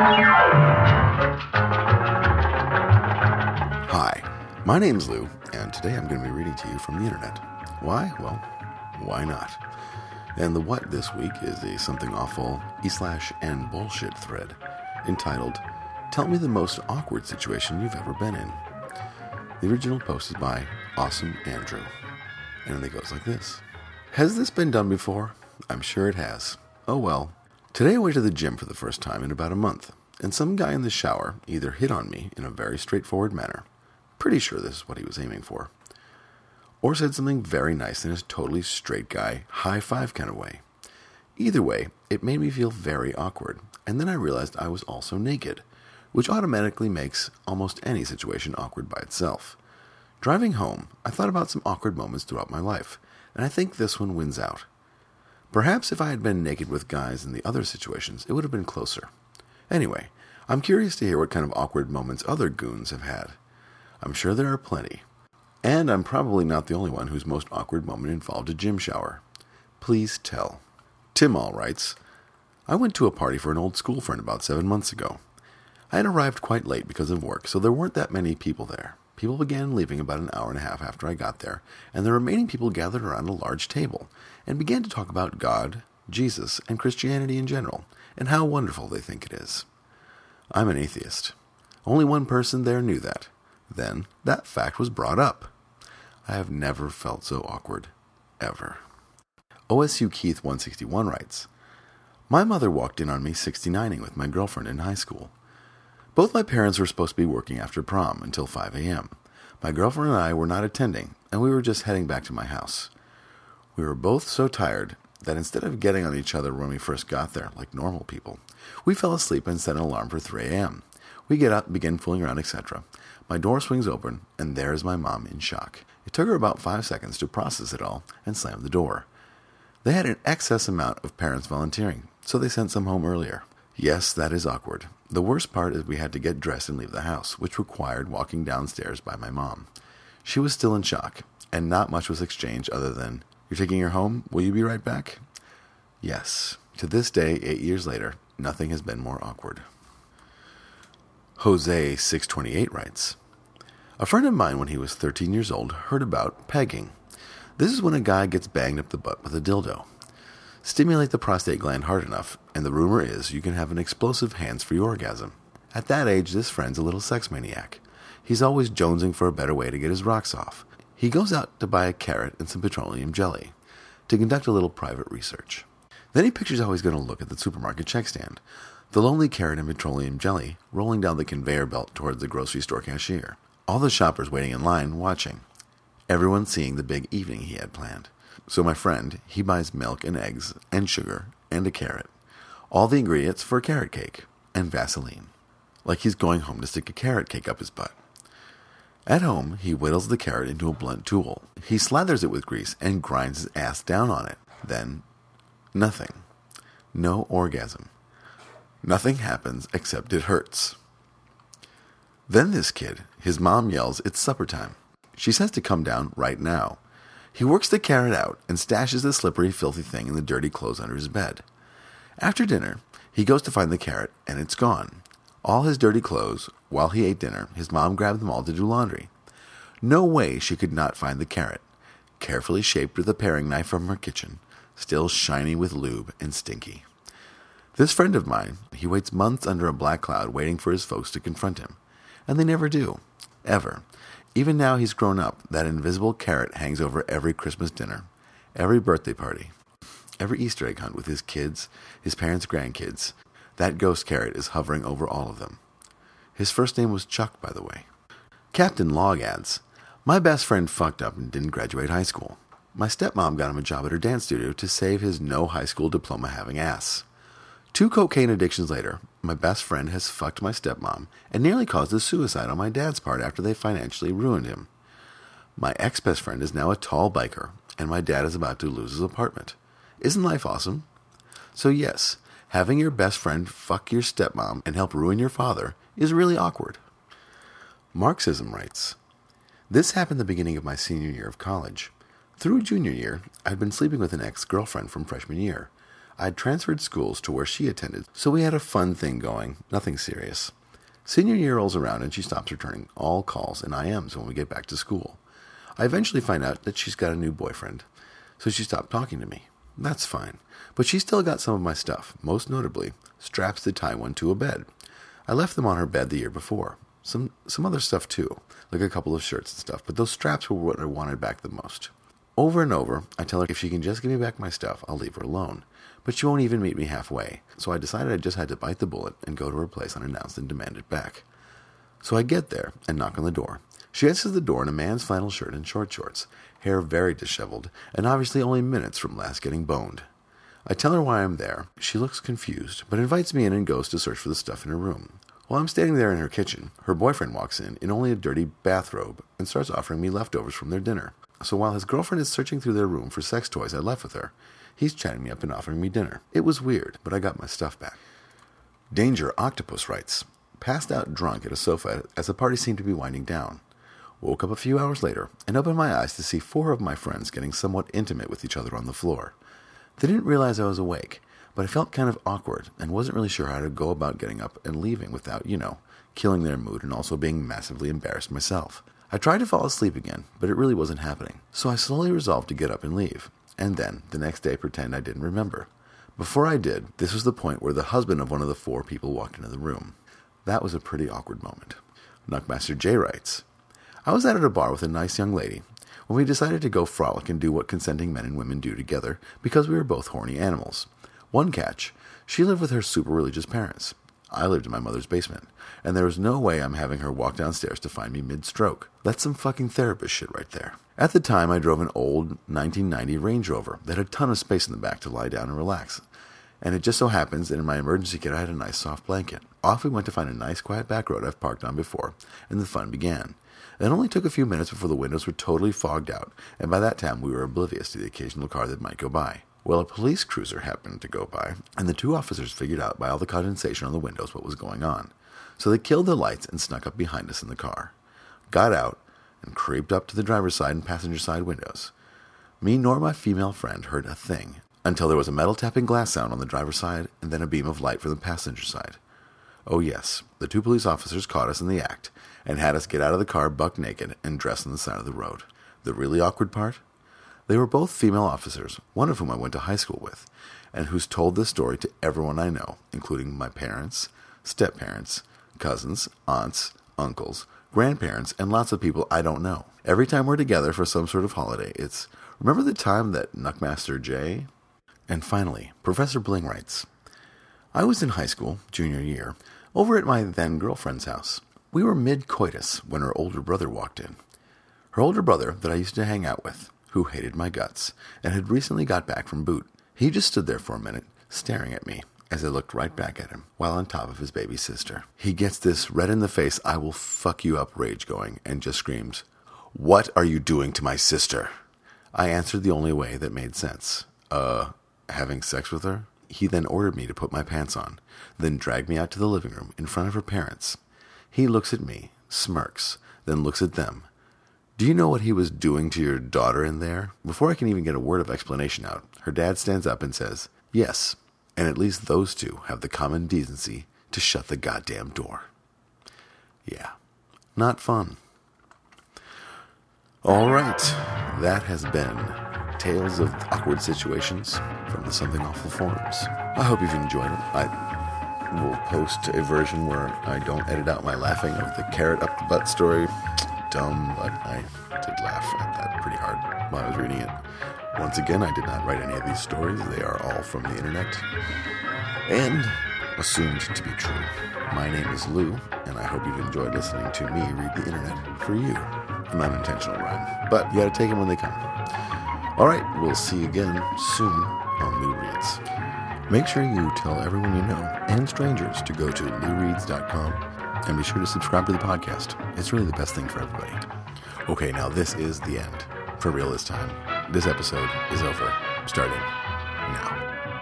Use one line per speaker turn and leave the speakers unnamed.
Hi, my name's Lou, and today I'm going to be reading to you from the internet. Why? Well, why not? And the what this week is a something awful e slash and bullshit thread entitled Tell Me the Most Awkward Situation You've Ever Been In. The original post is by Awesome Andrew. And it goes like this Has this been done before? I'm sure it has. Oh well. Today I went to the gym for the first time in about a month, and some guy in the shower either hit on me in a very straightforward manner, pretty sure this is what he was aiming for, or said something very nice in his totally straight guy, high five kind of way. Either way, it made me feel very awkward, and then I realized I was also naked, which automatically makes almost any situation awkward by itself. Driving home, I thought about some awkward moments throughout my life, and I think this one wins out. Perhaps if I had been naked with guys in the other situations, it would have been closer. Anyway, I'm curious to hear what kind of awkward moments other goons have had. I'm sure there are plenty. And I'm probably not the only one whose most awkward moment involved a gym shower. Please tell. Tim All writes I went to a party for an old school friend about seven months ago. I had arrived quite late because of work, so there weren't that many people there. People began leaving about an hour and a half after I got there, and the remaining people gathered around a large table and began to talk about God, Jesus, and Christianity in general, and how wonderful they think it is. I'm an atheist. Only one person there knew that. Then that fact was brought up. I have never felt so awkward. Ever. OSU Keith 161 writes My mother walked in on me 69ing with my girlfriend in high school. Both my parents were supposed to be working after prom until 5 a.m. My girlfriend and I were not attending, and we were just heading back to my house. We were both so tired that instead of getting on each other when we first got there, like normal people, we fell asleep and set an alarm for 3 a.m. We get up, begin fooling around, etc. My door swings open, and there is my mom in shock. It took her about five seconds to process it all and slam the door. They had an excess amount of parents volunteering, so they sent some home earlier. Yes, that is awkward. The worst part is we had to get dressed and leave the house, which required walking downstairs by my mom. She was still in shock, and not much was exchanged other than, You're taking her home? Will you be right back? Yes. To this day, eight years later, nothing has been more awkward. Jose628 writes A friend of mine, when he was 13 years old, heard about pegging. This is when a guy gets banged up the butt with a dildo. Stimulate the prostate gland hard enough, and the rumor is you can have an explosive hands free orgasm. At that age, this friend's a little sex maniac. He's always jonesing for a better way to get his rocks off. He goes out to buy a carrot and some petroleum jelly to conduct a little private research. Then he pictures how he's going to look at the supermarket check stand the lonely carrot and petroleum jelly rolling down the conveyor belt towards the grocery store cashier. All the shoppers waiting in line watching. Everyone seeing the big evening he had planned. So my friend, he buys milk and eggs and sugar and a carrot. All the ingredients for a carrot cake and Vaseline. Like he's going home to stick a carrot cake up his butt. At home, he whittles the carrot into a blunt tool. He slathers it with grease and grinds his ass down on it. Then, nothing. No orgasm. Nothing happens except it hurts. Then this kid, his mom yells, It's supper time. She says to come down right now. He works the carrot out and stashes the slippery, filthy thing in the dirty clothes under his bed. After dinner, he goes to find the carrot, and it's gone. All his dirty clothes. While he ate dinner, his mom grabbed them all to do laundry. No way she could not find the carrot, carefully shaped with a paring knife from her kitchen, still shiny with lube and stinky. This friend of mine, he waits months under a black cloud waiting for his folks to confront him. And they never do. Ever. Even now he's grown up, that invisible carrot hangs over every Christmas dinner, every birthday party, every Easter egg hunt with his kids, his parents' grandkids. That ghost carrot is hovering over all of them. His first name was Chuck, by the way. Captain Log adds My best friend fucked up and didn't graduate high school. My stepmom got him a job at her dance studio to save his no high school diploma having ass. Two cocaine addictions later, my best friend has fucked my stepmom and nearly caused a suicide on my dad's part after they financially ruined him. My ex best friend is now a tall biker, and my dad is about to lose his apartment. Isn't life awesome? So, yes, having your best friend fuck your stepmom and help ruin your father is really awkward. Marxism writes This happened the beginning of my senior year of college. Through junior year, I'd been sleeping with an ex girlfriend from freshman year. I'd transferred schools to where she attended, so we had a fun thing going, nothing serious. Senior year rolls around and she stops returning all calls and IMs when we get back to school. I eventually find out that she's got a new boyfriend, so she stopped talking to me. That's fine. But she still got some of my stuff, most notably straps to tie one to a bed. I left them on her bed the year before. Some some other stuff too, like a couple of shirts and stuff, but those straps were what I wanted back the most. Over and over, I tell her if she can just give me back my stuff, I'll leave her alone. But she won't even meet me halfway, so I decided I just had to bite the bullet and go to her place unannounced and demand it back. So I get there and knock on the door. She answers the door in a man's flannel shirt and short shorts, hair very disheveled, and obviously only minutes from last getting boned. I tell her why I'm there. She looks confused, but invites me in and goes to search for the stuff in her room. While I'm standing there in her kitchen, her boyfriend walks in in only a dirty bathrobe and starts offering me leftovers from their dinner. So while his girlfriend is searching through their room for sex toys I left with her, he's chatting me up and offering me dinner. It was weird, but I got my stuff back. Danger Octopus writes Passed out drunk at a sofa as the party seemed to be winding down. Woke up a few hours later and opened my eyes to see four of my friends getting somewhat intimate with each other on the floor. They didn't realize I was awake, but I felt kind of awkward and wasn't really sure how to go about getting up and leaving without, you know, killing their mood and also being massively embarrassed myself. I tried to fall asleep again, but it really wasn't happening. So I slowly resolved to get up and leave, and then, the next day, pretend I didn't remember. Before I did, this was the point where the husband of one of the four people walked into the room. That was a pretty awkward moment. Knuckmaster J writes I was out at a bar with a nice young lady when we decided to go frolic and do what consenting men and women do together because we were both horny animals. One catch she lived with her super religious parents. I lived in my mother's basement, and there was no way I'm having her walk downstairs to find me mid stroke. That's some fucking therapist shit right there. At the time, I drove an old 1990 Range Rover that had a ton of space in the back to lie down and relax. And it just so happens that in my emergency kit I had a nice soft blanket. Off we went to find a nice quiet back road I've parked on before, and the fun began. It only took a few minutes before the windows were totally fogged out, and by that time we were oblivious to the occasional car that might go by. Well, a police cruiser happened to go by, and the two officers figured out by all the condensation on the windows what was going on. So they killed the lights and snuck up behind us in the car, got out, and creeped up to the driver's side and passenger side windows. Me nor my female friend heard a thing until there was a metal tapping glass sound on the driver's side and then a beam of light from the passenger side. Oh, yes, the two police officers caught us in the act and had us get out of the car buck naked and dress on the side of the road. The really awkward part? They were both female officers, one of whom I went to high school with, and who's told this story to everyone I know, including my parents, step parents, cousins, aunts, uncles, grandparents, and lots of people I don't know. Every time we're together for some sort of holiday, it's remember the time that Knuckmaster J? And finally, Professor Bling writes I was in high school, junior year, over at my then girlfriend's house. We were mid coitus when her older brother walked in. Her older brother that I used to hang out with who hated my guts and had recently got back from boot. He just stood there for a minute, staring at me as I looked right back at him while on top of his baby sister. He gets this red in the face, I will fuck you up rage going and just screams, What are you doing to my sister? I answered the only way that made sense. Uh, having sex with her? He then ordered me to put my pants on, then dragged me out to the living room in front of her parents. He looks at me, smirks, then looks at them, do you know what he was doing to your daughter in there? Before I can even get a word of explanation out, her dad stands up and says, Yes, and at least those two have the common decency to shut the goddamn door. Yeah, not fun. All right, that has been Tales of Awkward Situations from the Something Awful forums. I hope you've enjoyed it. I will post a version where I don't edit out my laughing of the carrot up the butt story dumb, but I did laugh at that pretty hard while I was reading it. Once again, I did not write any of these stories. They are all from the internet and assumed to be true. My name is Lou, and I hope you've enjoyed listening to me read the internet for you. An unintentional rhyme, but you gotta take them when they come. All right, we'll see you again soon on Lou Reads. Make sure you tell everyone you know and strangers to go to loureads.com and be sure to subscribe to the podcast. It's really the best thing for everybody. Okay, now this is the end. For real this time. This episode is over, starting now.